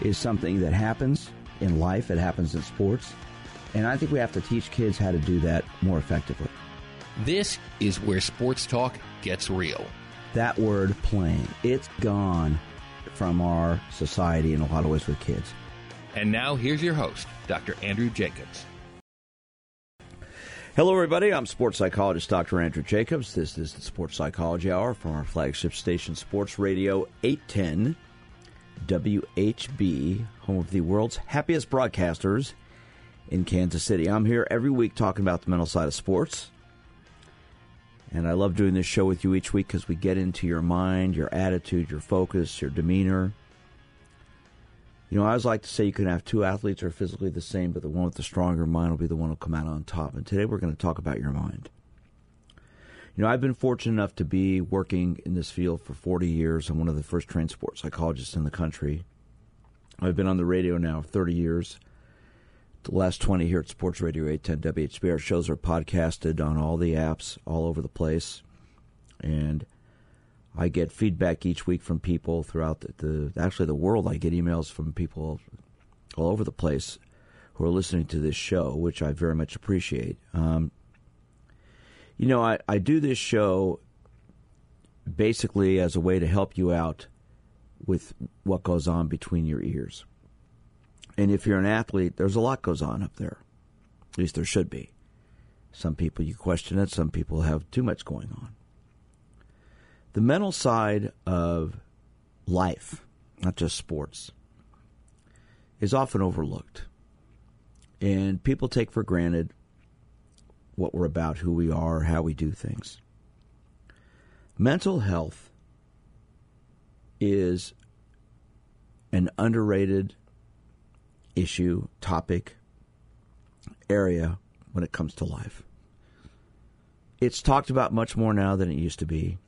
is something that happens in life, it happens in sports. And I think we have to teach kids how to do that more effectively. This is where sports talk gets real. That word playing, it's gone from our society in a lot of ways with kids. And now here's your host, Dr. Andrew Jacobs. Hello, everybody. I'm sports psychologist Dr. Andrew Jacobs. This is the Sports Psychology Hour from our flagship station, Sports Radio 810 WHB, home of the world's happiest broadcasters in Kansas City. I'm here every week talking about the mental side of sports. And I love doing this show with you each week because we get into your mind, your attitude, your focus, your demeanor. You know, I always like to say you can have two athletes who are physically the same, but the one with the stronger mind will be the one who'll come out on top. And today we're going to talk about your mind. You know, I've been fortunate enough to be working in this field for 40 years. I'm one of the first trained sports psychologists in the country. I've been on the radio now 30 years. The last 20 here at Sports Radio 810 WHB. Our shows are podcasted on all the apps all over the place. And I get feedback each week from people throughout the, the actually the world. I get emails from people all over the place who are listening to this show, which I very much appreciate. Um, you know, I, I do this show basically as a way to help you out with what goes on between your ears. And if you're an athlete, there's a lot goes on up there. At least there should be. Some people you question it, some people have too much going on. The mental side of life, not just sports, is often overlooked. And people take for granted what we're about, who we are, how we do things. Mental health is an underrated issue, topic, area when it comes to life. It's talked about much more now than it used to be,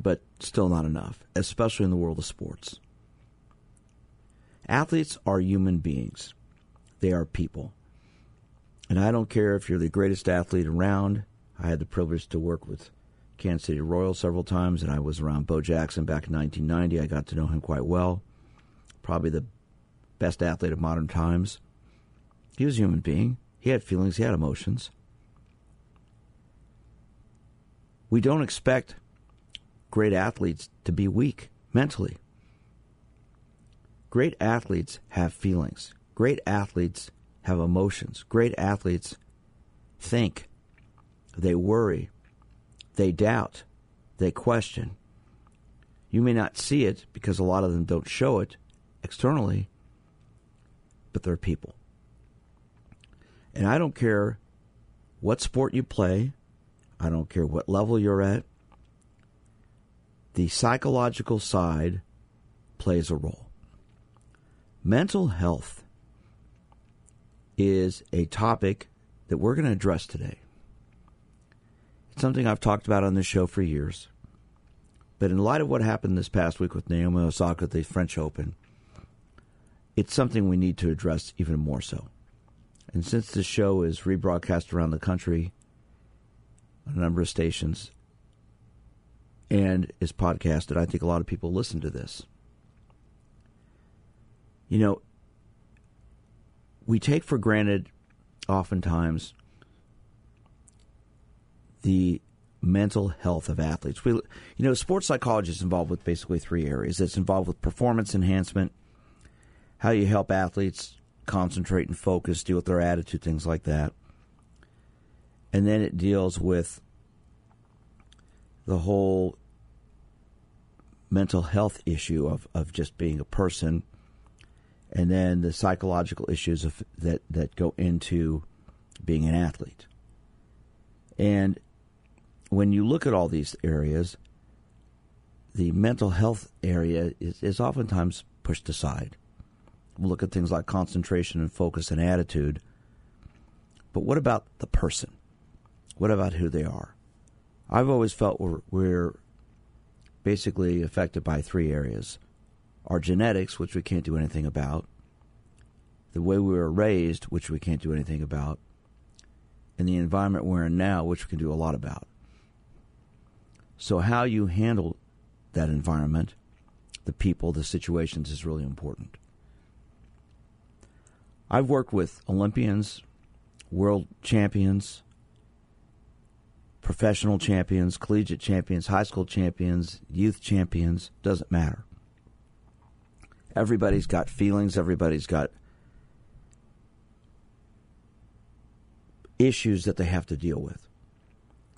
but still not enough, especially in the world of sports. Athletes are human beings, they are people. And I don't care if you're the greatest athlete around. I had the privilege to work with Kansas City Royals several times, and I was around Bo Jackson back in 1990. I got to know him quite well. Probably the best athlete of modern times. He was a human being. He had feelings, he had emotions. We don't expect great athletes to be weak mentally. Great athletes have feelings. Great athletes have emotions. Great athletes think, they worry, they doubt, they question. You may not see it because a lot of them don't show it externally, but they're people. And I don't care what sport you play, I don't care what level you're at, the psychological side plays a role. Mental health is a topic that we're going to address today. It's something I've talked about on this show for years. But in light of what happened this past week with Naomi Osaka at the French Open, it's something we need to address even more so. And since this show is rebroadcast around the country on a number of stations and is podcasted, I think a lot of people listen to this. You know, we take for granted oftentimes the mental health of athletes. We, you know, sports psychology is involved with basically three areas. It's involved with performance enhancement, how you help athletes concentrate and focus, deal with their attitude, things like that. And then it deals with the whole mental health issue of, of just being a person and then the psychological issues of, that that go into being an athlete. And when you look at all these areas, the mental health area is, is oftentimes pushed aside. We'll look at things like concentration and focus and attitude. But what about the person? What about who they are? I've always felt we're, we're basically affected by three areas our genetics, which we can't do anything about, the way we were raised, which we can't do anything about, and the environment we're in now, which we can do a lot about. So, how you handle that environment, the people, the situations is really important. I've worked with Olympians, world champions, professional champions, collegiate champions, high school champions, youth champions, doesn't matter. Everybody's got feelings, everybody's got issues that they have to deal with.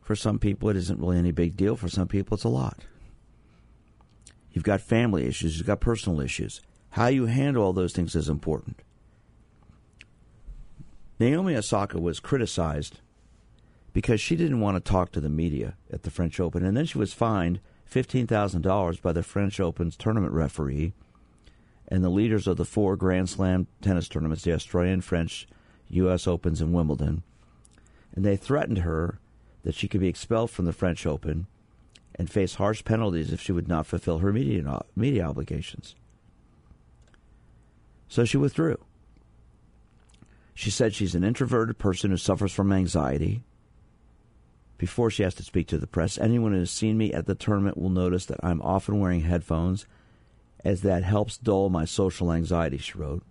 For some people, it isn't really any big deal. For some people, it's a lot. You've got family issues, you've got personal issues. How you handle all those things is important. Naomi Osaka was criticized because she didn't want to talk to the media at the French Open, and then she was fined $15,000 by the French Open's tournament referee and the leaders of the four Grand Slam tennis tournaments, the Australian, French, U.S. Opens, and Wimbledon. And they threatened her that she could be expelled from the French Open and face harsh penalties if she would not fulfill her media, media obligations. So she withdrew. She said she's an introverted person who suffers from anxiety. Before she has to speak to the press, anyone who has seen me at the tournament will notice that I'm often wearing headphones as that helps dull my social anxiety, she wrote.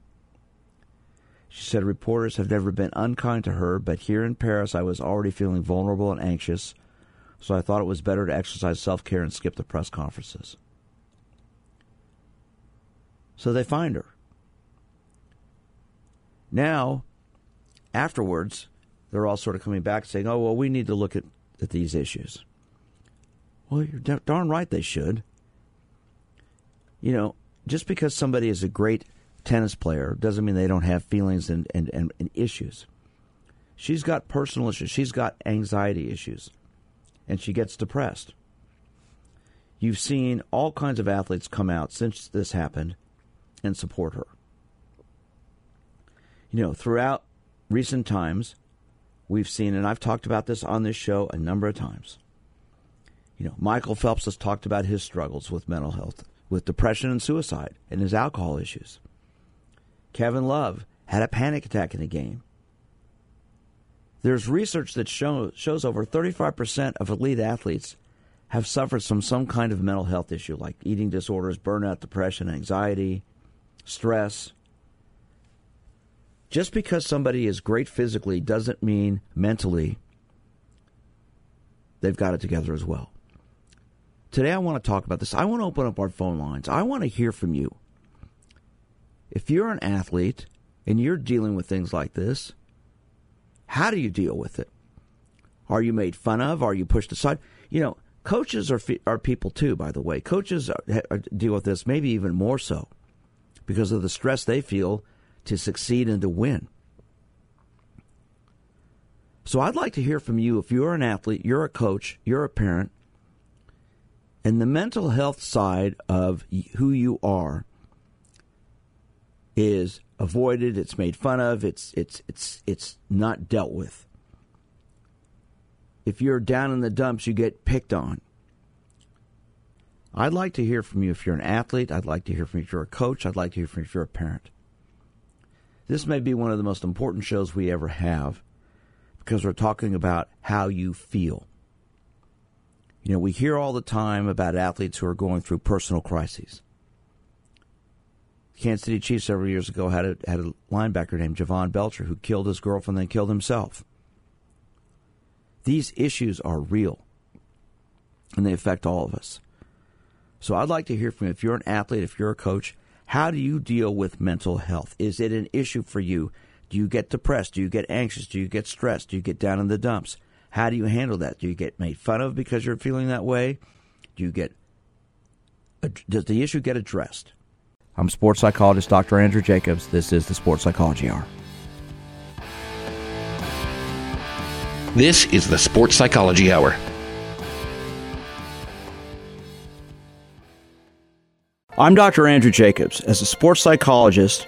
She said reporters have never been unkind to her, but here in Paris I was already feeling vulnerable and anxious, so I thought it was better to exercise self care and skip the press conferences. So they find her. Now, afterwards, they're all sort of coming back saying, oh, well, we need to look at, at these issues. Well, you're darn right they should you know, just because somebody is a great tennis player doesn't mean they don't have feelings and, and, and, and issues. She's got personal issues. She's got anxiety issues. And she gets depressed. You've seen all kinds of athletes come out since this happened and support her. You know, throughout recent times, we've seen, and I've talked about this on this show a number of times. You know, Michael Phelps has talked about his struggles with mental health with depression and suicide and his alcohol issues. Kevin Love had a panic attack in the game. There's research that show, shows over 35% of elite athletes have suffered from some kind of mental health issue like eating disorders, burnout, depression, anxiety, stress. Just because somebody is great physically doesn't mean mentally they've got it together as well. Today, I want to talk about this. I want to open up our phone lines. I want to hear from you. If you're an athlete and you're dealing with things like this, how do you deal with it? Are you made fun of? Are you pushed aside? You know, coaches are are people too. By the way, coaches are, are, deal with this maybe even more so because of the stress they feel to succeed and to win. So I'd like to hear from you. If you're an athlete, you're a coach, you're a parent, and the mental health side of who you are is avoided, it's made fun of, it's it's it's it's not dealt with. If you're down in the dumps, you get picked on. I'd like to hear from you if you're an athlete. I'd like to hear from you if you're a coach. I'd like to hear from you if you're a parent. This may be one of the most important shows we ever have because we're talking about how you feel. You know, we hear all the time about athletes who are going through personal crises. Kansas City Chiefs several years ago had a, had a linebacker named Jovan Belcher who killed his girlfriend and then killed himself. These issues are real, and they affect all of us. So I'd like to hear from you. If you're an athlete, if you're a coach, how do you deal with mental health? Is it an issue for you? Do you get depressed? Do you get anxious? Do you get stressed? Do you get down in the dumps? How do you handle that? Do you get made fun of because you're feeling that way? Do you get does the issue get addressed? I'm sports psychologist Dr. Andrew Jacobs. This is the Sports Psychology Hour. This is the Sports Psychology Hour. I'm Dr. Andrew Jacobs. As a sports psychologist,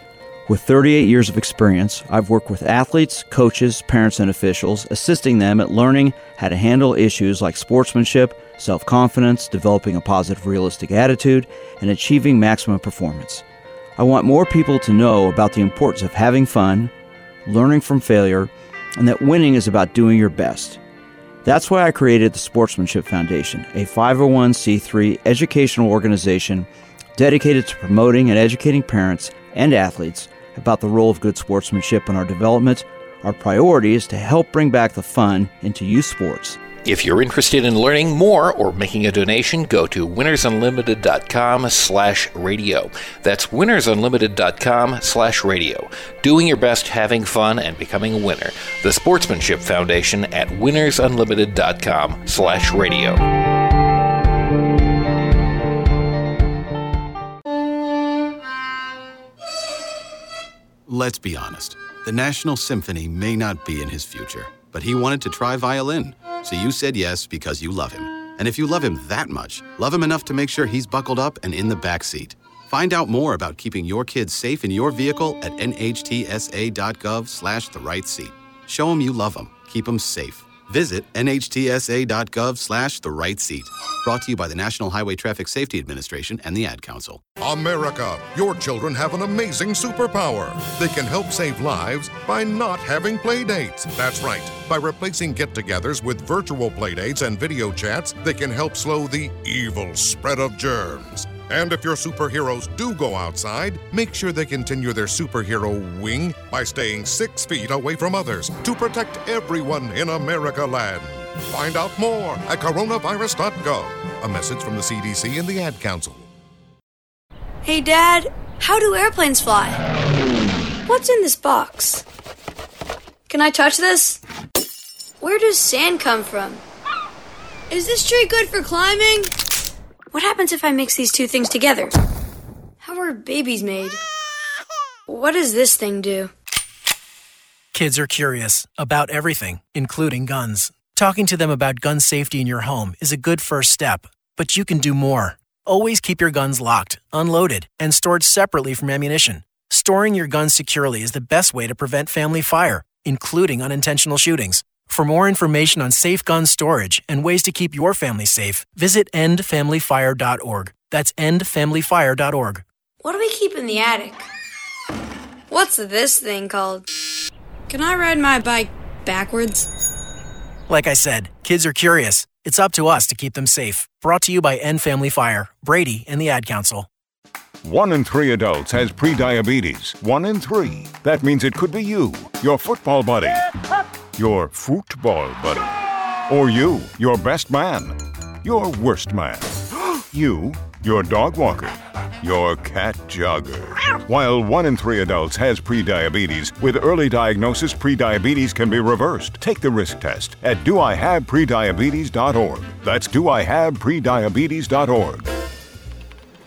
With 38 years of experience, I've worked with athletes, coaches, parents, and officials, assisting them at learning how to handle issues like sportsmanship, self confidence, developing a positive, realistic attitude, and achieving maximum performance. I want more people to know about the importance of having fun, learning from failure, and that winning is about doing your best. That's why I created the Sportsmanship Foundation, a 501c3 educational organization dedicated to promoting and educating parents and athletes about the role of good sportsmanship in our development. Our priority is to help bring back the fun into youth sports. If you're interested in learning more or making a donation, go to winnersunlimited.com slash radio. That's winnersunlimited.com slash radio. Doing your best, having fun, and becoming a winner. The Sportsmanship Foundation at winnersunlimited.com slash radio. Let's be honest. The National Symphony may not be in his future, but he wanted to try violin. So you said yes because you love him. And if you love him that much, love him enough to make sure he's buckled up and in the back seat. Find out more about keeping your kids safe in your vehicle at nhtsa.gov slash the right seat. Show them you love them. Keep them safe. Visit nhtsa.gov slash the right seat. Brought to you by the National Highway Traffic Safety Administration and the Ad Council. America, your children have an amazing superpower. They can help save lives by not having play dates. That's right. By replacing get togethers with virtual play dates and video chats, they can help slow the evil spread of germs. And if your superheroes do go outside, make sure they continue their superhero wing by staying six feet away from others to protect everyone in America land. Find out more at coronavirus.gov. A message from the CDC and the Ad Council. Hey, Dad, how do airplanes fly? What's in this box? Can I touch this? Where does sand come from? Is this tree good for climbing? What happens if I mix these two things together? How are babies made? What does this thing do? Kids are curious about everything, including guns. Talking to them about gun safety in your home is a good first step, but you can do more. Always keep your guns locked, unloaded, and stored separately from ammunition. Storing your guns securely is the best way to prevent family fire, including unintentional shootings. For more information on safe gun storage and ways to keep your family safe, visit endfamilyfire.org. That's endfamilyfire.org. What do we keep in the attic? What's this thing called? Can I ride my bike backwards? Like I said, kids are curious. It's up to us to keep them safe. Brought to you by End Family Fire, Brady, and the Ad Council. One in three adults has prediabetes. One in three. That means it could be you, your football buddy, your football buddy, or you, your best man, your worst man, you, your dog walker, your cat jogger. While one in three adults has prediabetes, with early diagnosis, prediabetes can be reversed. Take the risk test at doihaveprediabetes.org. That's doihaveprediabetes.org.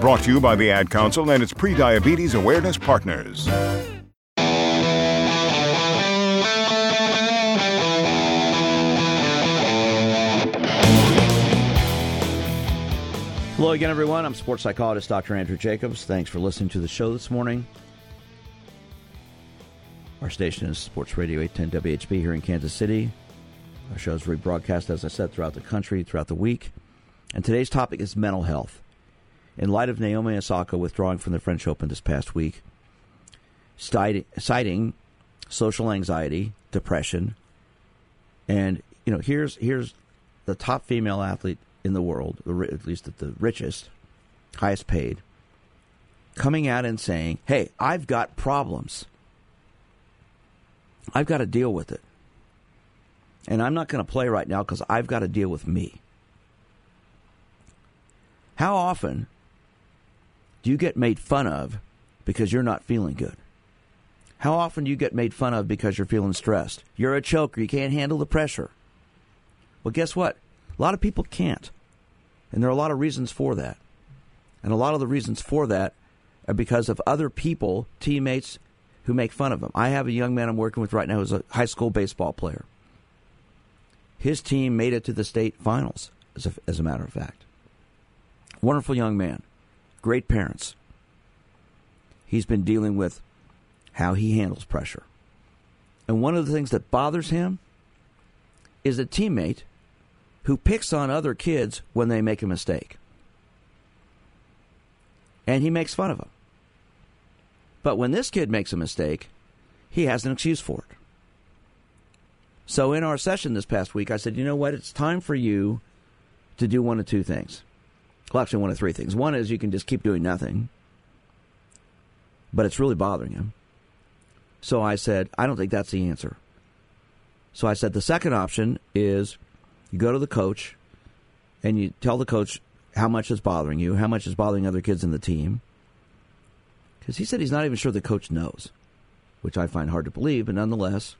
Brought to you by the Ad Council and its pre diabetes awareness partners. Hello again, everyone. I'm sports psychologist Dr. Andrew Jacobs. Thanks for listening to the show this morning. Our station is Sports Radio 810 WHB here in Kansas City. Our show is rebroadcast, as I said, throughout the country, throughout the week. And today's topic is mental health. In light of Naomi Osaka withdrawing from the French Open this past week, citing social anxiety, depression, and you know, here's here's the top female athlete in the world, at least the richest, highest paid, coming out and saying, "Hey, I've got problems. I've got to deal with it, and I'm not going to play right now because I've got to deal with me." How often do you get made fun of because you're not feeling good? How often do you get made fun of because you're feeling stressed? You're a choker. You can't handle the pressure. Well, guess what? A lot of people can't. And there are a lot of reasons for that. And a lot of the reasons for that are because of other people, teammates, who make fun of them. I have a young man I'm working with right now who's a high school baseball player. His team made it to the state finals, as a, as a matter of fact. Wonderful young man. Great parents. He's been dealing with how he handles pressure. And one of the things that bothers him is a teammate who picks on other kids when they make a mistake. And he makes fun of them. But when this kid makes a mistake, he has an excuse for it. So in our session this past week, I said, you know what? It's time for you to do one of two things. Well, actually, one of three things. One is you can just keep doing nothing, but it's really bothering him. So I said, I don't think that's the answer. So I said, the second option is you go to the coach and you tell the coach how much is bothering you, how much is bothering other kids in the team. Because he said he's not even sure the coach knows, which I find hard to believe, but nonetheless,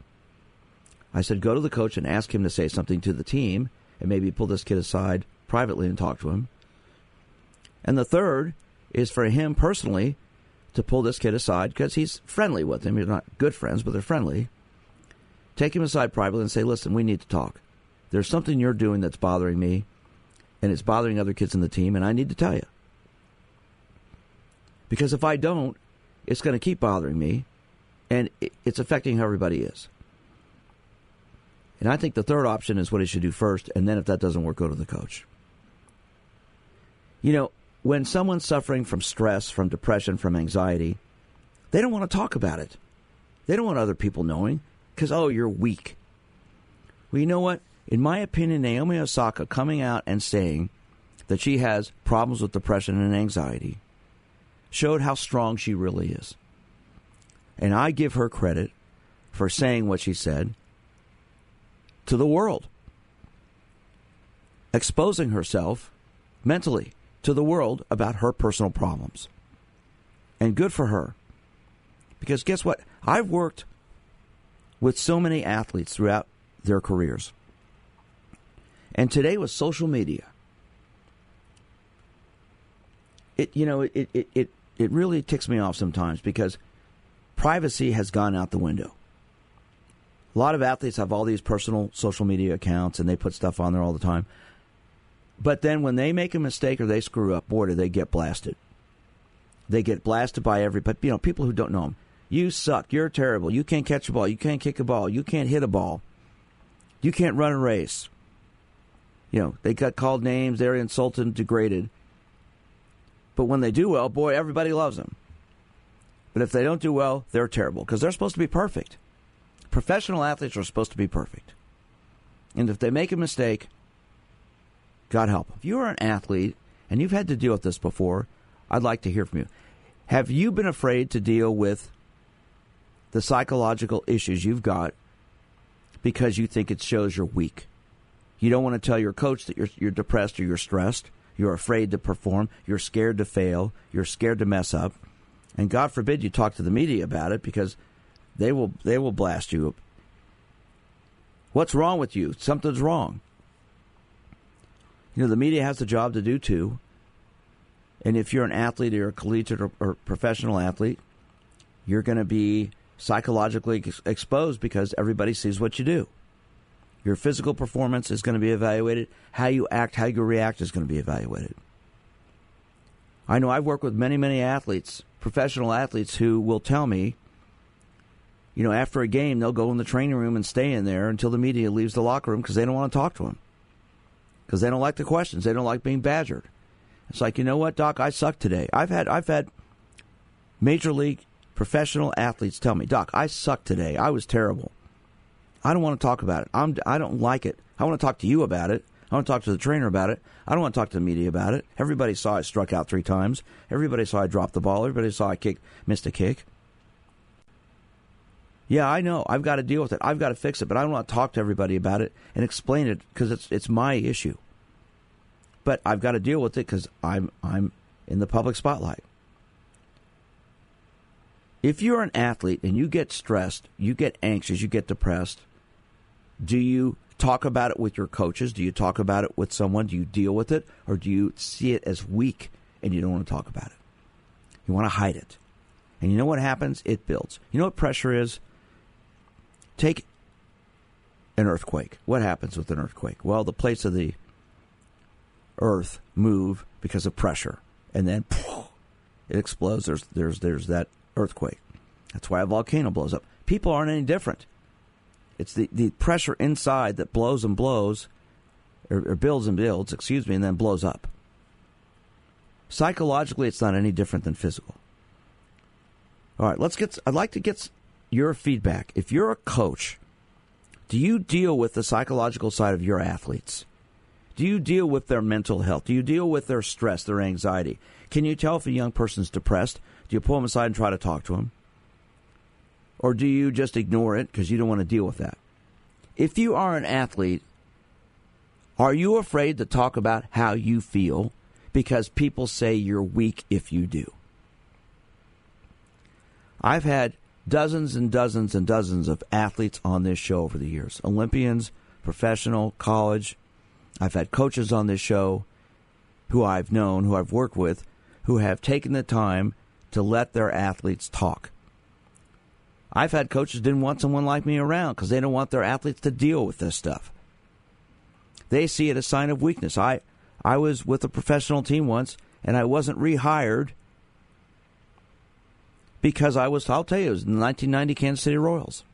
I said, go to the coach and ask him to say something to the team and maybe pull this kid aside privately and talk to him. And the third is for him personally to pull this kid aside because he's friendly with him. He's not good friends, but they're friendly. Take him aside privately and say, listen, we need to talk. There's something you're doing that's bothering me, and it's bothering other kids in the team, and I need to tell you. Because if I don't, it's going to keep bothering me, and it's affecting how everybody is. And I think the third option is what he should do first, and then if that doesn't work, go to the coach. You know, when someone's suffering from stress, from depression, from anxiety, they don't want to talk about it. They don't want other people knowing because, oh, you're weak. Well, you know what? In my opinion, Naomi Osaka coming out and saying that she has problems with depression and anxiety showed how strong she really is. And I give her credit for saying what she said to the world, exposing herself mentally to the world about her personal problems. And good for her. Because guess what? I've worked with so many athletes throughout their careers. And today with social media, it you know it, it, it, it really ticks me off sometimes because privacy has gone out the window. A lot of athletes have all these personal social media accounts and they put stuff on there all the time. But then when they make a mistake or they screw up, boy, do they get blasted. They get blasted by everybody. You know, people who don't know them. You suck. You're terrible. You can't catch a ball. You can't kick a ball. You can't hit a ball. You can't run a race. You know, they got called names. They're insulted and degraded. But when they do well, boy, everybody loves them. But if they don't do well, they're terrible because they're supposed to be perfect. Professional athletes are supposed to be perfect. And if they make a mistake, God help. If you are an athlete and you've had to deal with this before, I'd like to hear from you. Have you been afraid to deal with the psychological issues you've got because you think it shows you're weak? You don't want to tell your coach that you're, you're depressed or you're stressed. You're afraid to perform. You're scared to fail. You're scared to mess up. And God forbid you talk to the media about it because they will they will blast you. What's wrong with you? Something's wrong. You know, the media has a job to do too. And if you're an athlete or a collegiate or, or professional athlete, you're going to be psychologically ex- exposed because everybody sees what you do. Your physical performance is going to be evaluated. How you act, how you react is going to be evaluated. I know I've worked with many, many athletes, professional athletes, who will tell me, you know, after a game, they'll go in the training room and stay in there until the media leaves the locker room because they don't want to talk to them because they don't like the questions. They don't like being badgered. It's like, you know what, Doc, I suck today. I've had I've had major league professional athletes tell me, Doc, I suck today. I was terrible. I don't want to talk about it. I'm I don't like it. I want to talk to you about it. I want to talk to the trainer about it. I don't want to talk to the media about it. Everybody saw I struck out three times. Everybody saw I dropped the ball. Everybody saw I kick, missed a kick. Yeah, I know. I've got to deal with it. I've got to fix it, but I don't want to talk to everybody about it and explain it because it's it's my issue. But I've got to deal with it because I'm I'm in the public spotlight. If you're an athlete and you get stressed, you get anxious, you get depressed, do you talk about it with your coaches? Do you talk about it with someone? Do you deal with it? Or do you see it as weak and you don't want to talk about it? You want to hide it. And you know what happens? It builds. You know what pressure is? Take an earthquake. What happens with an earthquake? Well, the plates of the earth move because of pressure, and then it explodes. There's there's there's that earthquake. That's why a volcano blows up. People aren't any different. It's the, the pressure inside that blows and blows, or, or builds and builds, excuse me, and then blows up. Psychologically, it's not any different than physical. All right, let's get. I'd like to get your feedback. If you're a coach, do you deal with the psychological side of your athletes? Do you deal with their mental health? Do you deal with their stress, their anxiety? Can you tell if a young person's depressed? Do you pull them aside and try to talk to them? Or do you just ignore it because you don't want to deal with that? If you are an athlete, are you afraid to talk about how you feel because people say you're weak if you do? I've had dozens and dozens and dozens of athletes on this show over the years Olympians, professional, college. I've had coaches on this show who I've known, who I've worked with, who have taken the time to let their athletes talk. I've had coaches didn't want someone like me around because they don't want their athletes to deal with this stuff. They see it as a sign of weakness. I I was with a professional team once and I wasn't rehired because I was, I'll tell you, it was in the 1990 Kansas City Royals.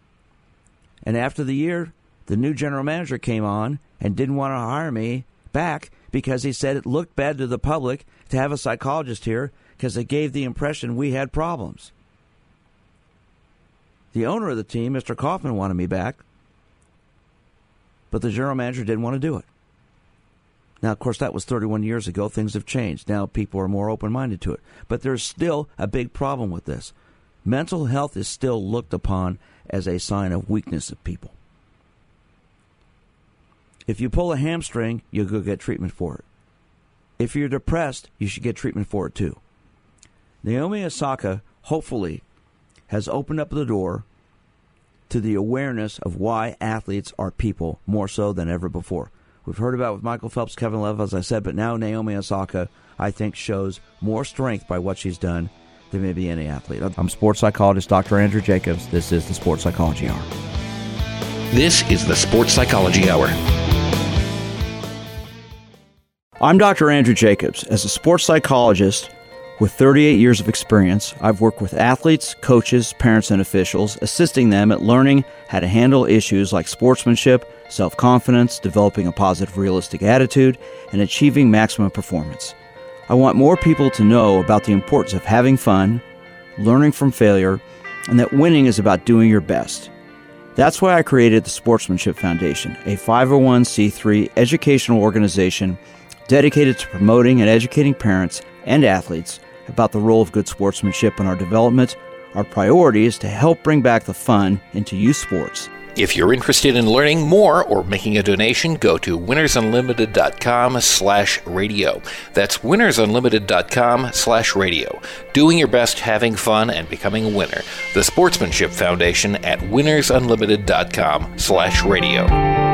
And after the year, the new general manager came on and didn't want to hire me back because he said it looked bad to the public to have a psychologist here because it gave the impression we had problems. The owner of the team, Mr. Kauffman, wanted me back, but the general manager didn't want to do it. Now, of course, that was 31 years ago. Things have changed. Now people are more open minded to it. But there's still a big problem with this. Mental health is still looked upon as a sign of weakness of people. If you pull a hamstring, you'll go get treatment for it. If you're depressed, you should get treatment for it too. Naomi Osaka, hopefully, has opened up the door to the awareness of why athletes are people more so than ever before. We've heard about with Michael Phelps, Kevin Love, as I said, but now Naomi Osaka, I think, shows more strength by what she's done than maybe any athlete. I'm sports psychologist Dr. Andrew Jacobs. This is the Sports Psychology Hour. This is the Sports Psychology Hour. I'm Dr. Andrew Jacobs. As a sports psychologist, with 38 years of experience, I've worked with athletes, coaches, parents, and officials, assisting them at learning how to handle issues like sportsmanship, self confidence, developing a positive, realistic attitude, and achieving maximum performance. I want more people to know about the importance of having fun, learning from failure, and that winning is about doing your best. That's why I created the Sportsmanship Foundation, a 501c3 educational organization dedicated to promoting and educating parents and athletes about the role of good sportsmanship in our development. Our priority is to help bring back the fun into youth sports. If you're interested in learning more or making a donation, go to winnersunlimited.com slash radio. That's winnersunlimited.com slash radio. Doing your best, having fun, and becoming a winner. The Sportsmanship Foundation at winnersunlimited.com slash radio.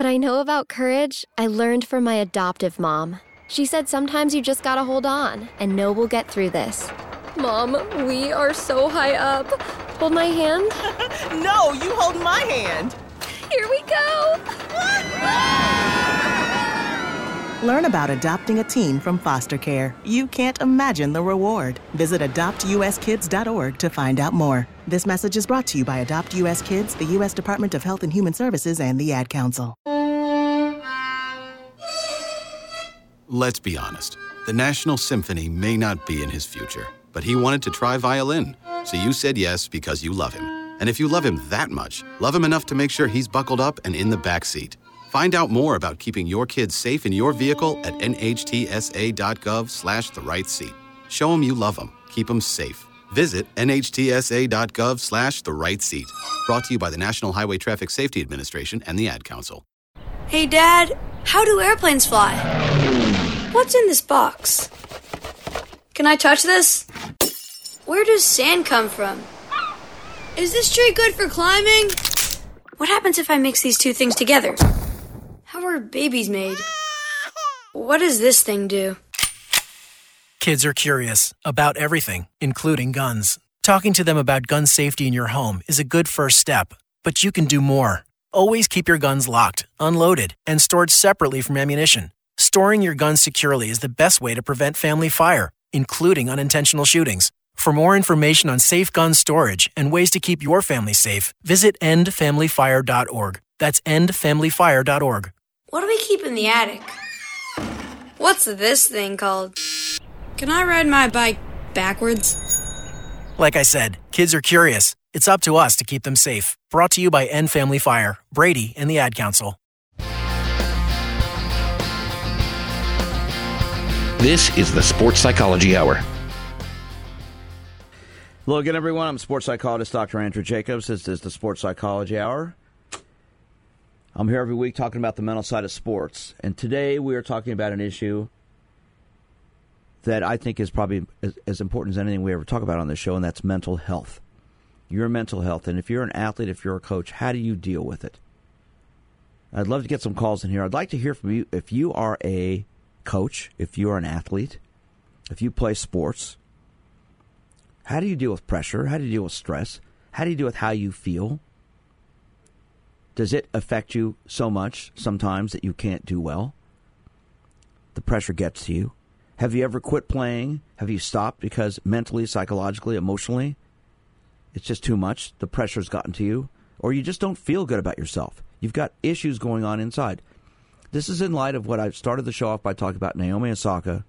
What I know about courage, I learned from my adoptive mom. She said sometimes you just gotta hold on and know we'll get through this. Mom, we are so high up. Hold my hand. no, you hold my hand. Here we go. Learn about adopting a teen from foster care. You can't imagine the reward. Visit adoptuskids.org to find out more. This message is brought to you by Adopt US Kids, the U.S. Department of Health and Human Services, and the Ad Council. Let's be honest. The National Symphony may not be in his future, but he wanted to try violin. So you said yes because you love him. And if you love him that much, love him enough to make sure he's buckled up and in the back seat. Find out more about keeping your kids safe in your vehicle at nhtsa.gov slash the right seat. Show them you love them. Keep them safe. Visit nhtsa.gov slash the right seat. Brought to you by the National Highway Traffic Safety Administration and the Ad Council. Hey, Dad, how do airplanes fly? What's in this box? Can I touch this? Where does sand come from? Is this tree good for climbing? What happens if I mix these two things together? How are babies made? What does this thing do? Kids are curious about everything, including guns. Talking to them about gun safety in your home is a good first step, but you can do more. Always keep your guns locked, unloaded, and stored separately from ammunition. Storing your guns securely is the best way to prevent family fire, including unintentional shootings. For more information on safe gun storage and ways to keep your family safe, visit endfamilyfire.org. That's endfamilyfire.org. What do we keep in the attic? What's this thing called? Can I ride my bike backwards? Like I said, kids are curious. It's up to us to keep them safe. Brought to you by End Family Fire, Brady, and the Ad Council. This is the Sports Psychology Hour. Hello again, everyone. I'm sports psychologist Dr. Andrew Jacobs. This is the Sports Psychology Hour. I'm here every week talking about the mental side of sports. And today we are talking about an issue that I think is probably as, as important as anything we ever talk about on this show, and that's mental health. Your mental health. And if you're an athlete, if you're a coach, how do you deal with it? I'd love to get some calls in here. I'd like to hear from you if you are a coach, if you are an athlete, if you play sports. How do you deal with pressure? How do you deal with stress? How do you deal with how you feel? Does it affect you so much sometimes that you can't do well? The pressure gets to you. Have you ever quit playing? Have you stopped because mentally, psychologically, emotionally, it's just too much? The pressure's gotten to you? Or you just don't feel good about yourself? You've got issues going on inside. This is in light of what I started the show off by talking about Naomi Osaka,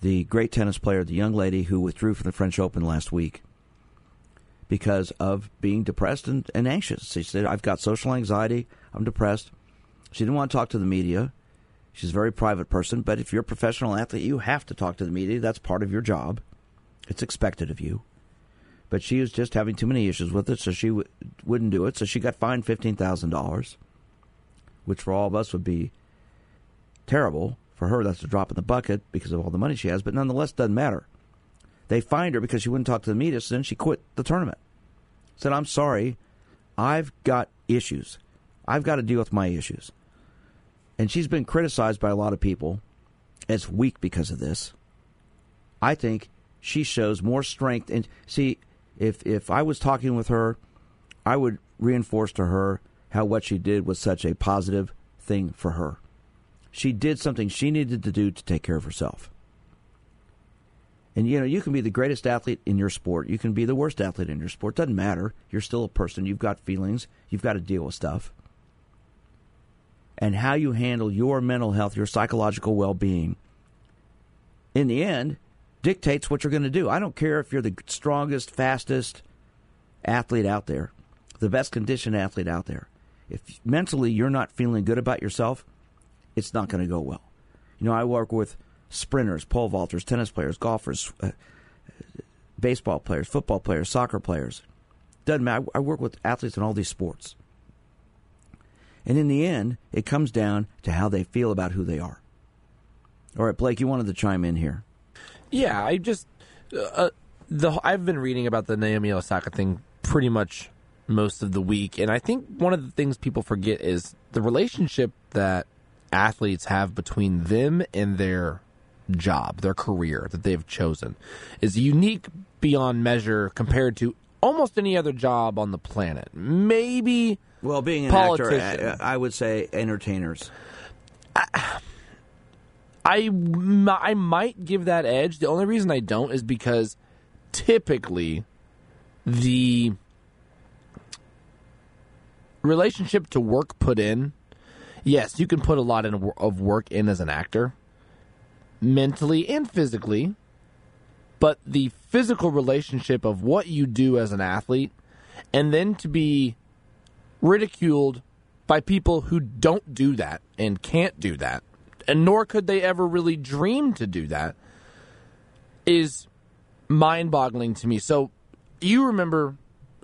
the great tennis player, the young lady who withdrew from the French Open last week because of being depressed and, and anxious. She said, I've got social anxiety, I'm depressed. She didn't want to talk to the media. She's a very private person, but if you're a professional athlete, you have to talk to the media. That's part of your job. It's expected of you. But she was just having too many issues with it, so she w- wouldn't do it. So she got fined $15,000, which for all of us would be terrible. For her, that's a drop in the bucket because of all the money she has, but nonetheless, doesn't matter. They fined her because she wouldn't talk to the media, so then she quit the tournament. Said, I'm sorry, I've got issues. I've got to deal with my issues. And she's been criticized by a lot of people as weak because of this. I think she shows more strength. And see, if if I was talking with her, I would reinforce to her how what she did was such a positive thing for her. She did something she needed to do to take care of herself. And you know, you can be the greatest athlete in your sport. You can be the worst athlete in your sport. Doesn't matter. You're still a person. You've got feelings. You've got to deal with stuff. And how you handle your mental health, your psychological well being, in the end, dictates what you're going to do. I don't care if you're the strongest, fastest athlete out there, the best conditioned athlete out there. If mentally you're not feeling good about yourself, it's not going to go well. You know, I work with sprinters, pole vaulters, tennis players, golfers, uh, baseball players, football players, soccer players. Doesn't matter. I work with athletes in all these sports. And in the end, it comes down to how they feel about who they are. All right, Blake, you wanted to chime in here. Yeah, I just uh, the I've been reading about the Naomi Osaka thing pretty much most of the week, and I think one of the things people forget is the relationship that athletes have between them and their job, their career that they've chosen, is unique beyond measure compared to almost any other job on the planet. Maybe well, being an uh, politician. actor, I, I would say entertainers. I, I might give that edge. The only reason I don't is because typically the relationship to work put in, yes, you can put a lot in, of work in as an actor, mentally and physically, but the physical relationship of what you do as an athlete, and then to be ridiculed by people who don't do that and can't do that, and nor could they ever really dream to do that, is mind boggling to me. So you remember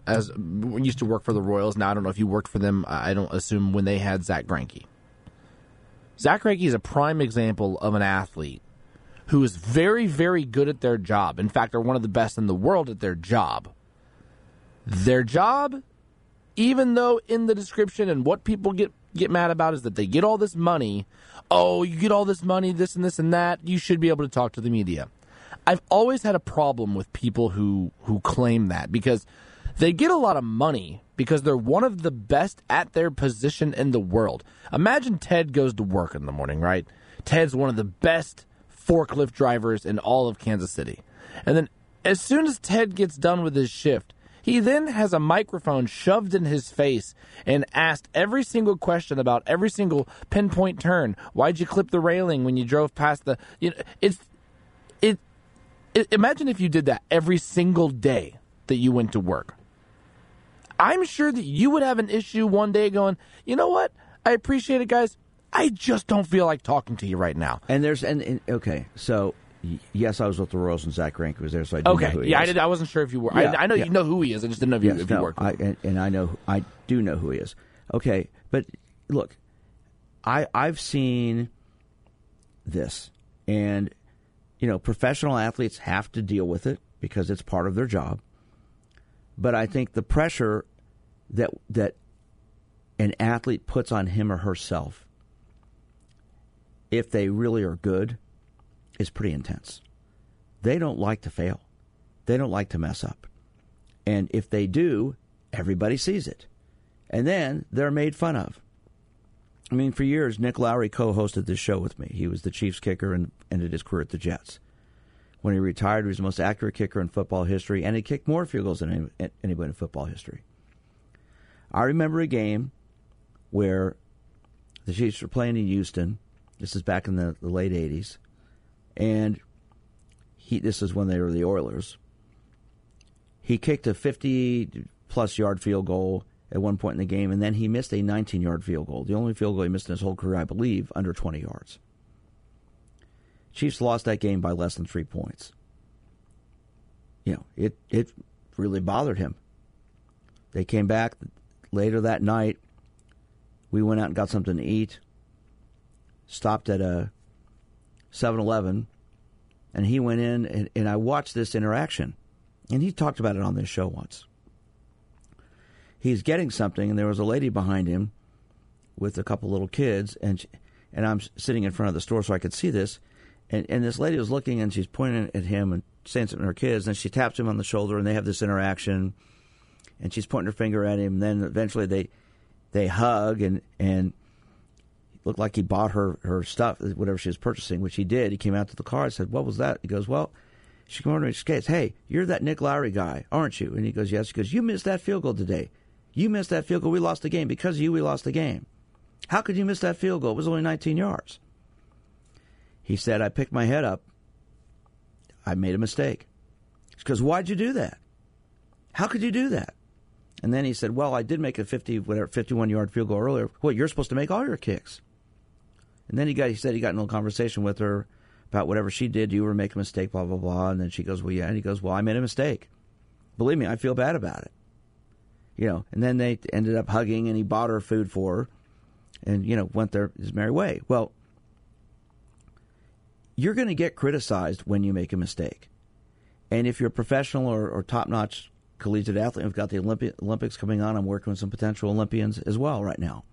as you used to work for the Royals. Now I don't know if you worked for them. I don't assume when they had Zack Greinke. Zack Greinke is a prime example of an athlete who is very, very good at their job. In fact, they're one of the best in the world at their job. Their job, even though in the description and what people get get mad about is that they get all this money. Oh, you get all this money, this and this and that. You should be able to talk to the media. I've always had a problem with people who who claim that because they get a lot of money because they're one of the best at their position in the world. Imagine Ted goes to work in the morning, right? Ted's one of the best forklift drivers in all of Kansas City. And then as soon as Ted gets done with his shift, he then has a microphone shoved in his face and asked every single question about every single pinpoint turn. Why'd you clip the railing when you drove past the you know it's it, it imagine if you did that every single day that you went to work. I'm sure that you would have an issue one day going, you know what? I appreciate it, guys. I just don't feel like talking to you right now. And there's and, and okay, so yes, I was with the Royals and Zack Greinke was there, so I do Okay, know who he yeah, I is. did. I wasn't sure if you were. Yeah, I, I know yeah. you know who he is. I just didn't know if you, Yes, if you worked. I, and, and I know I do know who he is. Okay, but look, I I've seen this, and you know, professional athletes have to deal with it because it's part of their job. But I think the pressure that that an athlete puts on him or herself, if they really are good, is pretty intense. They don't like to fail. They don't like to mess up. And if they do, everybody sees it. And then they're made fun of. I mean, for years, Nick Lowery co hosted this show with me. He was the Chiefs kicker and ended his career at the Jets. When he retired, he was the most accurate kicker in football history, and he kicked more field goals than any- anybody in football history. I remember a game where the Chiefs were playing in Houston. This is back in the, the late 80s. And he this is when they were the Oilers. He kicked a 50 plus yard field goal at one point in the game, and then he missed a 19 yard field goal. The only field goal he missed in his whole career, I believe, under 20 yards. Chiefs lost that game by less than three points. You know, it, it really bothered him. They came back later that night. We went out and got something to eat. Stopped at a 7 Eleven, and he went in, and, and I watched this interaction. And he talked about it on this show once. He's getting something, and there was a lady behind him with a couple little kids, and she, and I'm sitting in front of the store so I could see this. And, and this lady was looking, and she's pointing at him and saying something to her kids, and she taps him on the shoulder, and they have this interaction. And she's pointing her finger at him. And then eventually they they hug, and and looked like he bought her her stuff, whatever she was purchasing, which he did. He came out to the car and said, "What was that?" He goes, "Well." She came over to me. She goes, "Hey, you're that Nick Lowery guy, aren't you?" And he goes, "Yes." She goes, "You missed that field goal today. You missed that field goal. We lost the game because of you. We lost the game. How could you miss that field goal? It was only 19 yards." He said, "I picked my head up. I made a mistake." She goes, "Why'd you do that? How could you do that?" And then he said, "Well, I did make a 50 whatever 51 yard field goal earlier. What you're supposed to make all your kicks." And then he got he said he got in a conversation with her about whatever she did. You were making a mistake, blah blah blah. And then she goes, "Well, yeah." And he goes, "Well, I made a mistake. Believe me, I feel bad about it." You know. And then they ended up hugging, and he bought her food for her, and you know went their his merry way. Well, you're going to get criticized when you make a mistake, and if you're a professional or, or top notch collegiate athlete, we've got the Olympi- Olympics coming on. I'm working with some potential Olympians as well right now.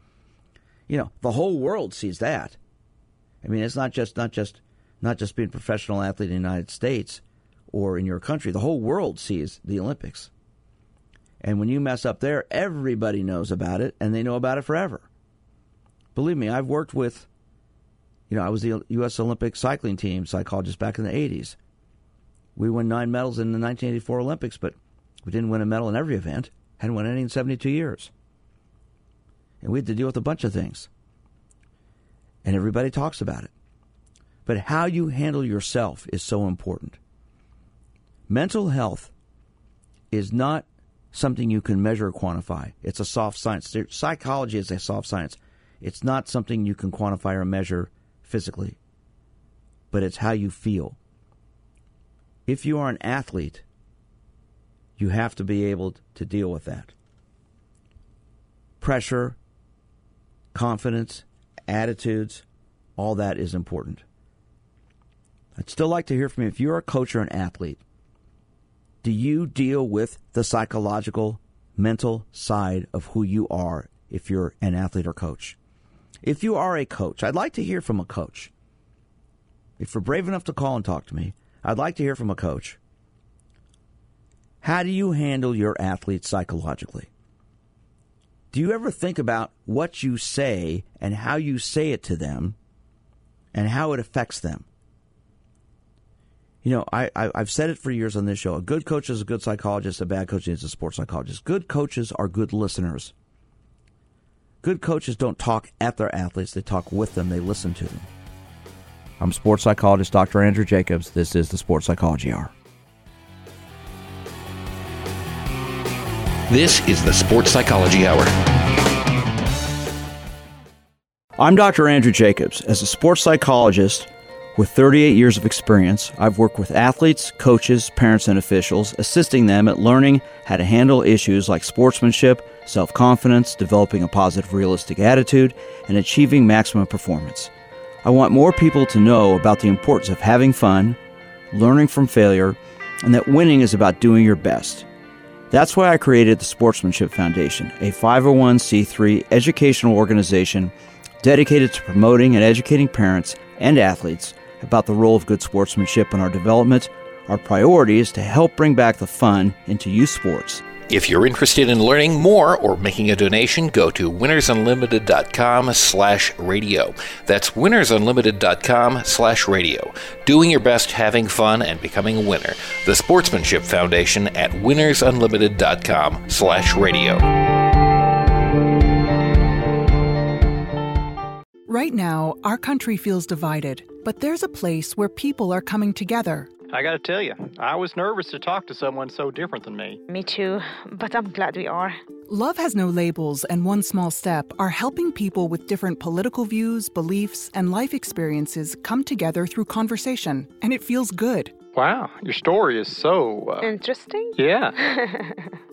You know, the whole world sees that. I mean, it's not just not just not just being a professional athlete in the United States or in your country. The whole world sees the Olympics. And when you mess up there, everybody knows about it and they know about it forever. Believe me, I've worked with, you know, I was the U.S. Olympic cycling team psychologist back in the 80s. We won nine medals in the 1984 Olympics, but we didn't win a medal in every event. Hadn't won any in 72 years. And we had to deal with a bunch of things. And everybody talks about it. But how you handle yourself is so important. Mental health is not something you can measure or quantify. It's a soft science. Psychology is a soft science. It's not something you can quantify or measure physically, but it's how you feel. If you are an athlete, you have to be able to deal with that. Pressure, confidence, attitudes, all that is important. I'd still like to hear from you. If you're a coach or an athlete, do you deal with the psychological, mental side of who you are if you're an athlete or coach? If you are a coach, I'd like to hear from a coach. If you're brave enough to call and talk to me, I'd like to hear from a coach. How do you handle your athletes psychologically? Do you ever think about what you say and how you say it to them and how it affects them? You know, I, I, have said it for years on this show. A good coach is a good psychologist. A bad coach is a sports psychologist. Good coaches are good listeners. Good coaches don't talk at their athletes, they talk with them, they listen to them. I'm sports psychologist Dr. Andrew Jacobs. This is the Sports Psychology Hour. This is the Sports Psychology Hour. I'm Dr. Andrew Jacobs. As a sports psychologist with 38 years of experience, I've worked with athletes, coaches, parents, and officials, assisting them at learning how to handle issues like sportsmanship, self confidence, developing a positive, realistic attitude, and achieving maximum performance. I want more people to know about the importance of having fun, learning from failure, and that winning is about doing your best. That's why I created the Sportsmanship Foundation, a 501c3 educational organization dedicated to promoting and educating parents and athletes about the role of good sportsmanship in our development. Our priority is to help bring back the fun into youth sports. If you're interested in learning more or making a donation, go to winnersunlimited.com slash radio. That's winnersunlimited.com slash radio. Doing your best, having fun, and becoming a winner. The Sportsmanship Foundation at winnersunlimited.com slash radio. Right now, our country feels divided, but there's a place where people are coming together I gotta tell you, I was nervous to talk to someone so different than me. Me too, but I'm glad we are. Love Has No Labels and One Small Step are helping people with different political views, beliefs, and life experiences come together through conversation, and it feels good. Wow, your story is so. Uh, Interesting? Yeah.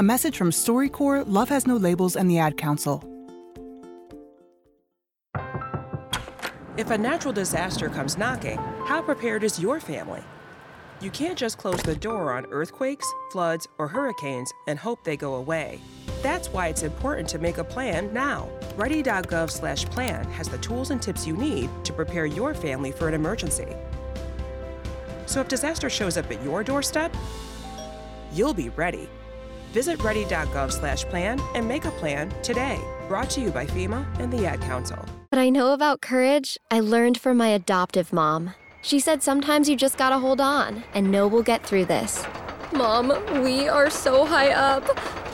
A message from StoryCorps, Love Has No Labels, and the Ad Council. If a natural disaster comes knocking, how prepared is your family? You can't just close the door on earthquakes, floods, or hurricanes and hope they go away. That's why it's important to make a plan now. Ready.gov/plan has the tools and tips you need to prepare your family for an emergency. So if disaster shows up at your doorstep, you'll be ready. Visit ready.gov/plan and make a plan today. Brought to you by FEMA and the Ad Council. What I know about courage, I learned from my adoptive mom. She said sometimes you just gotta hold on and know we'll get through this. Mom, we are so high up.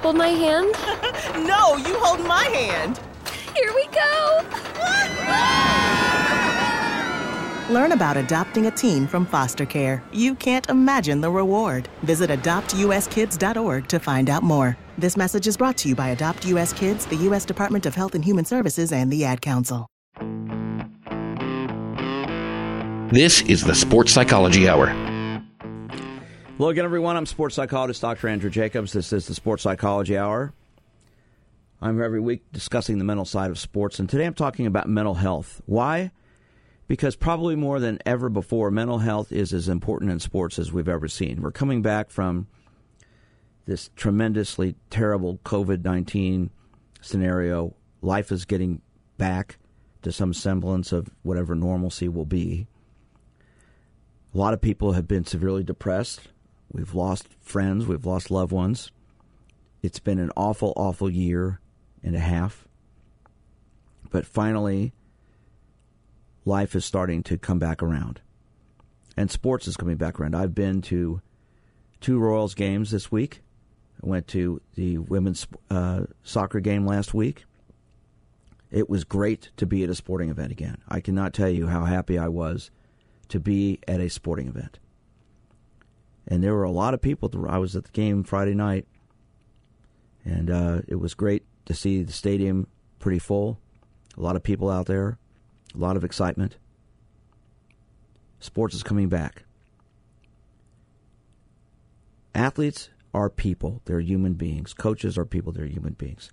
Hold my hand. no, you hold my hand. Here we go. Learn about adopting a teen from foster care. You can't imagine the reward. Visit adoptuskids.org to find out more. This message is brought to you by Adopt US Kids, the U.S. Department of Health and Human Services, and the Ad Council. This is the Sports Psychology Hour. Hello again, everyone. I'm sports psychologist Dr. Andrew Jacobs. This is the Sports Psychology Hour. I'm here every week discussing the mental side of sports, and today I'm talking about mental health. Why? Because probably more than ever before, mental health is as important in sports as we've ever seen. We're coming back from this tremendously terrible COVID 19 scenario. Life is getting back to some semblance of whatever normalcy will be. A lot of people have been severely depressed. We've lost friends, we've lost loved ones. It's been an awful, awful year and a half. But finally, life is starting to come back around. And sports is coming back around. I've been to two Royals games this week. I went to the women's uh, soccer game last week. It was great to be at a sporting event again. I cannot tell you how happy I was to be at a sporting event. And there were a lot of people. I was at the game Friday night, and uh, it was great to see the stadium pretty full. A lot of people out there, a lot of excitement. Sports is coming back. Athletes are people, they're human beings. Coaches are people, they're human beings.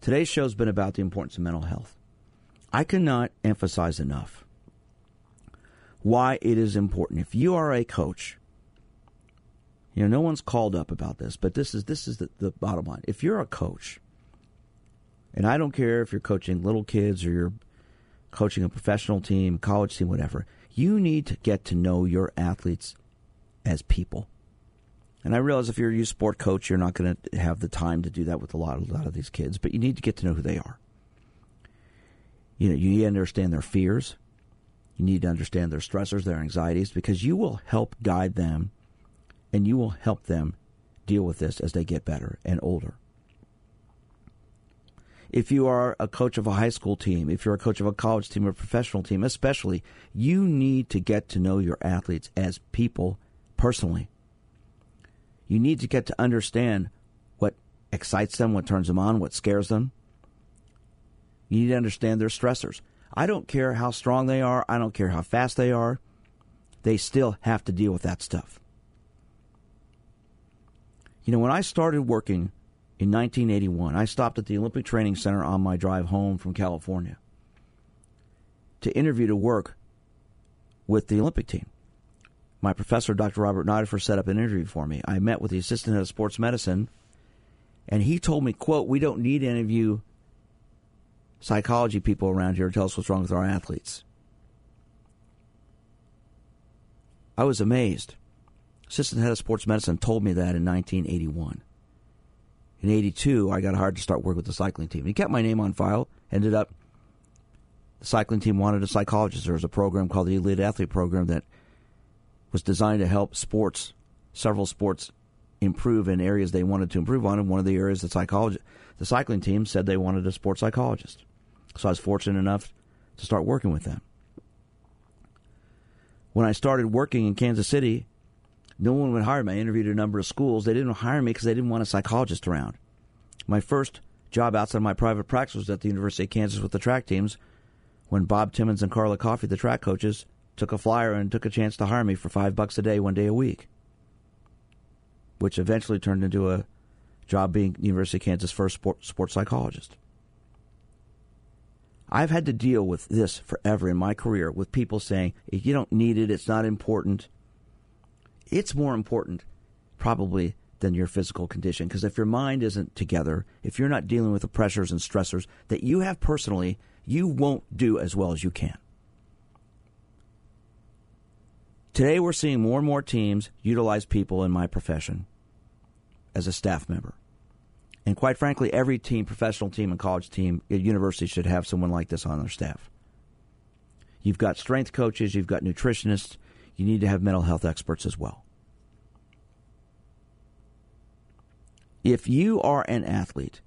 Today's show's been about the importance of mental health. I cannot emphasize enough why it is important. If you are a coach, you know, no one's called up about this, but this is this is the, the bottom line. If you're a coach, and I don't care if you're coaching little kids or you're coaching a professional team, college team, whatever, you need to get to know your athletes as people. And I realize if you're a youth sport coach, you're not going to have the time to do that with a lot, a lot of these kids, but you need to get to know who they are. You know, you need to understand their fears. You need to understand their stressors, their anxieties, because you will help guide them and you will help them deal with this as they get better and older. If you are a coach of a high school team, if you're a coach of a college team or professional team, especially, you need to get to know your athletes as people personally. You need to get to understand what excites them, what turns them on, what scares them. You need to understand their stressors. I don't care how strong they are, I don't care how fast they are, they still have to deal with that stuff. You know, when I started working in 1981, I stopped at the Olympic Training Center on my drive home from California to interview to work with the Olympic team. My professor, Dr. Robert Nideffer, set up an interview for me. I met with the assistant head of sports medicine, and he told me, quote, we don't need any of you psychology people around here to tell us what's wrong with our athletes. I was amazed. Assistant head of sports medicine told me that in 1981. In 82, I got hired to start work with the cycling team. He kept my name on file. Ended up, the cycling team wanted a psychologist. There was a program called the Elite Athlete Program that was designed to help sports, several sports, improve in areas they wanted to improve on. And one of the areas the psychology, the cycling team said they wanted a sports psychologist. So I was fortunate enough to start working with them. When I started working in Kansas City, no one would hire me. I interviewed a number of schools. They didn't hire me because they didn't want a psychologist around. My first job outside of my private practice was at the University of Kansas with the track teams when Bob Timmons and Carla Coffey, the track coaches, took a flyer and took a chance to hire me for five bucks a day, one day a week, which eventually turned into a job being University of Kansas' first sport, sports psychologist. I've had to deal with this forever in my career with people saying, you don't need it, it's not important it's more important probably than your physical condition. Because if your mind isn't together, if you're not dealing with the pressures and stressors that you have personally, you won't do as well as you can. Today, we're seeing more and more teams utilize people in my profession as a staff member. And quite frankly, every team, professional team and college team university should have someone like this on their staff. You've got strength coaches, you've got nutritionists, you need to have mental health experts as well. If you are an athlete,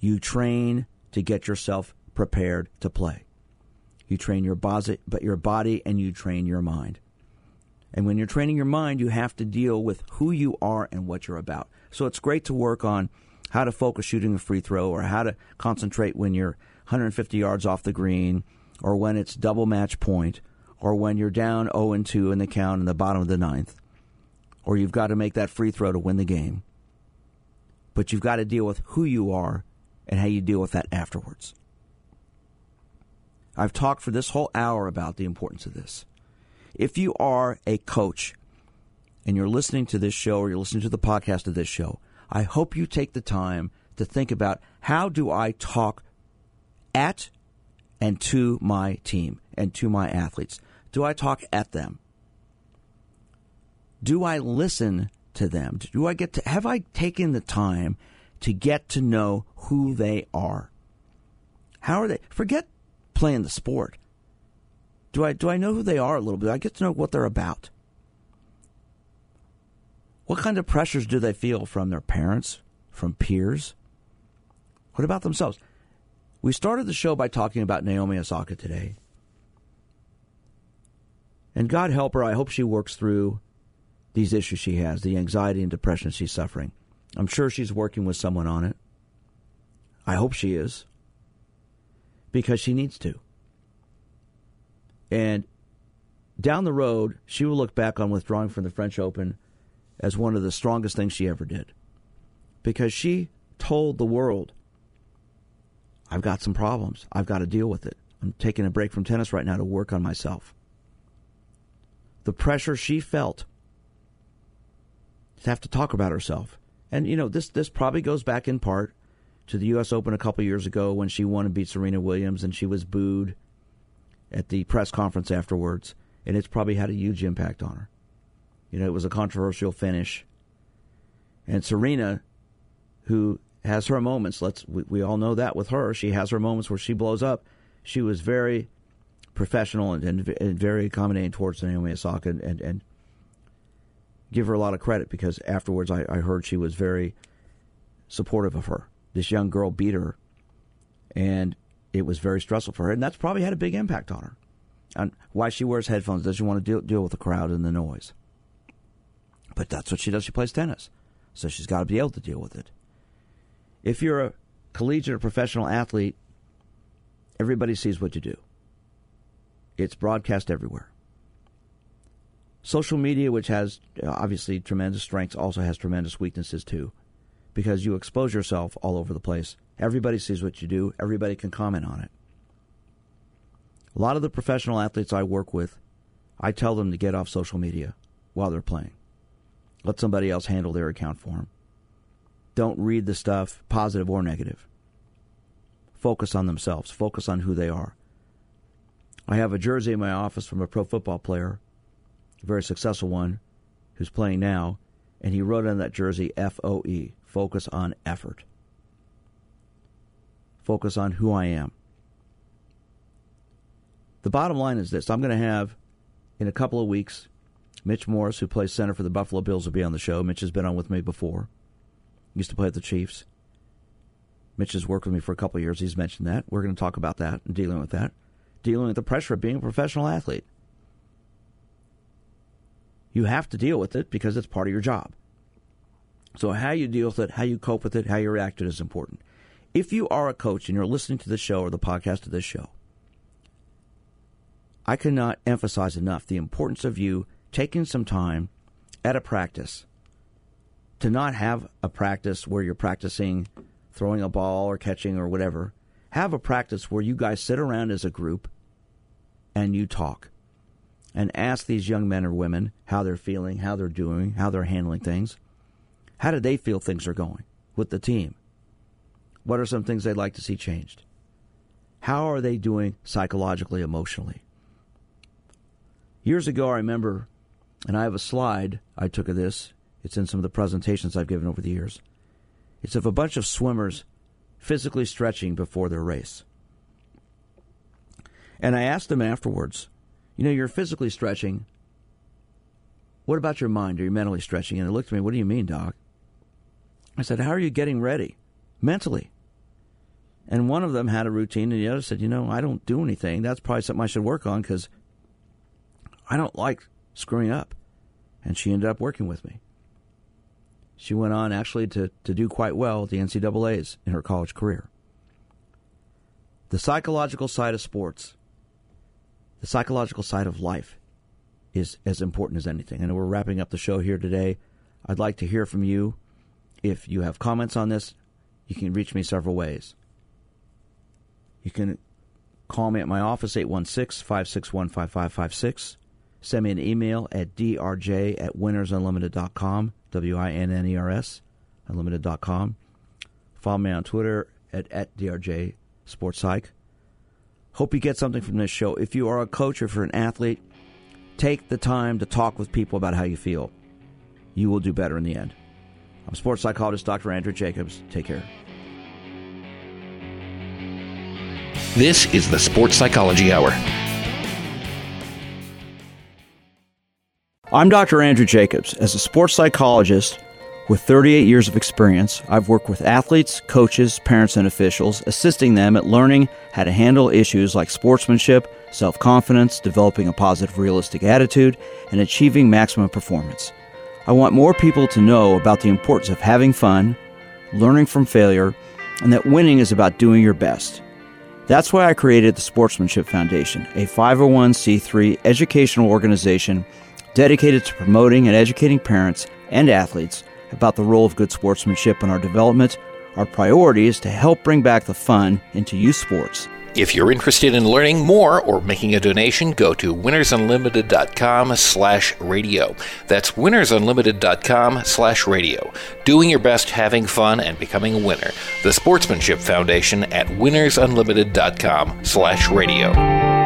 you train to get yourself prepared to play. You train your body, but your body and you train your mind. And when you're training your mind, you have to deal with who you are and what you're about. So it's great to work on how to focus shooting a free throw or how to concentrate when you're 150 yards off the green or when it's double match point, or when you're down 0 and 2 in the count in the bottom of the ninth, or you've got to make that free throw to win the game. But you've got to deal with who you are and how you deal with that afterwards. I've talked for this whole hour about the importance of this. If you are a coach and you're listening to this show or you're listening to the podcast of this show, I hope you take the time to think about how do I talk at and to my team and to my athletes? Do I talk at them? Do I listen to them? Do I get to have I taken the time to get to know who they are? How are they? Forget playing the sport. Do I do I know who they are a little bit? I get to know what they're about. What kind of pressures do they feel from their parents, from peers? What about themselves? We started the show by talking about Naomi Osaka today. And God help her, I hope she works through these issues she has, the anxiety and depression she's suffering. I'm sure she's working with someone on it. I hope she is. Because she needs to. And down the road, she will look back on withdrawing from the French Open as one of the strongest things she ever did. Because she told the world, I've got some problems. I've got to deal with it. I'm taking a break from tennis right now to work on myself. The pressure she felt to have to talk about herself. And, you know, this, this probably goes back in part to the U.S. Open a couple years ago when she won and beat Serena Williams and she was booed at the press conference afterwards. And it's probably had a huge impact on her. You know, it was a controversial finish. And Serena, who has her moments, let's we, we all know that with her, she has her moments where she blows up. She was very professional and, and, and very accommodating towards Naomi Osaka and, and, and give her a lot of credit because afterwards I, I heard she was very supportive of her. This young girl beat her, and it was very stressful for her, and that's probably had a big impact on her. On why she wears headphones, does she want to deal, deal with the crowd and the noise? But that's what she does. She plays tennis, so she's got to be able to deal with it. If you're a collegiate or professional athlete, everybody sees what you do. It's broadcast everywhere. Social media, which has uh, obviously tremendous strengths, also has tremendous weaknesses too, because you expose yourself all over the place. Everybody sees what you do, everybody can comment on it. A lot of the professional athletes I work with, I tell them to get off social media while they're playing. Let somebody else handle their account for them. Don't read the stuff, positive or negative. Focus on themselves, focus on who they are. I have a jersey in my office from a pro football player, a very successful one, who's playing now, and he wrote on that jersey F O E, focus on effort. Focus on who I am. The bottom line is this I'm going to have, in a couple of weeks, Mitch Morse, who plays center for the Buffalo Bills, will be on the show. Mitch has been on with me before. He Used to play at the Chiefs. Mitch has worked with me for a couple of years. He's mentioned that. We're going to talk about that and dealing with that. Dealing with the pressure of being a professional athlete. You have to deal with it because it's part of your job. So, how you deal with it, how you cope with it, how you react to it is important. If you are a coach and you're listening to this show or the podcast of this show, I cannot emphasize enough the importance of you taking some time at a practice to not have a practice where you're practicing throwing a ball or catching or whatever. Have a practice where you guys sit around as a group and you talk and ask these young men or women how they're feeling, how they're doing, how they're handling things. How do they feel things are going with the team? What are some things they'd like to see changed? How are they doing psychologically, emotionally? Years ago, I remember, and I have a slide I took of this. It's in some of the presentations I've given over the years. It's of a bunch of swimmers physically stretching before their race. And I asked them afterwards, you know, you're physically stretching. What about your mind? Are you mentally stretching? And they looked at me, what do you mean, Doc? I said, how are you getting ready mentally? And one of them had a routine, and the other said, you know, I don't do anything. That's probably something I should work on because I don't like screwing up. And she ended up working with me. She went on actually to, to do quite well at the NCAAs in her college career. The psychological side of sports the psychological side of life is as important as anything. And we're wrapping up the show here today. I'd like to hear from you. If you have comments on this, you can reach me several ways. You can call me at my office, 816 561 5556. Send me an email at drj at winnersunlimited.com, W I N N E R S, unlimited.com. Follow me on Twitter at, at drj sports psych. Hope you get something from this show. If you are a coach or for an athlete, take the time to talk with people about how you feel. You will do better in the end. I'm sports psychologist Dr. Andrew Jacobs. Take care. This is the Sports Psychology Hour. I'm Dr. Andrew Jacobs. As a sports psychologist with 38 years of experience, I've worked with athletes, coaches, parents, and officials, assisting them at learning how to handle issues like sportsmanship, self confidence, developing a positive, realistic attitude, and achieving maximum performance. I want more people to know about the importance of having fun, learning from failure, and that winning is about doing your best. That's why I created the Sportsmanship Foundation, a 501c3 educational organization dedicated to promoting and educating parents and athletes about the role of good sportsmanship in our development. Our priority is to help bring back the fun into youth sports. If you're interested in learning more or making a donation, go to winnersunlimited.com slash radio. That's winnersunlimited.com slash radio. Doing your best, having fun, and becoming a winner. The Sportsmanship Foundation at winnersunlimited.com slash radio.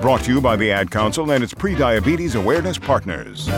Brought to you by the Ad Council and its pre diabetes awareness partners.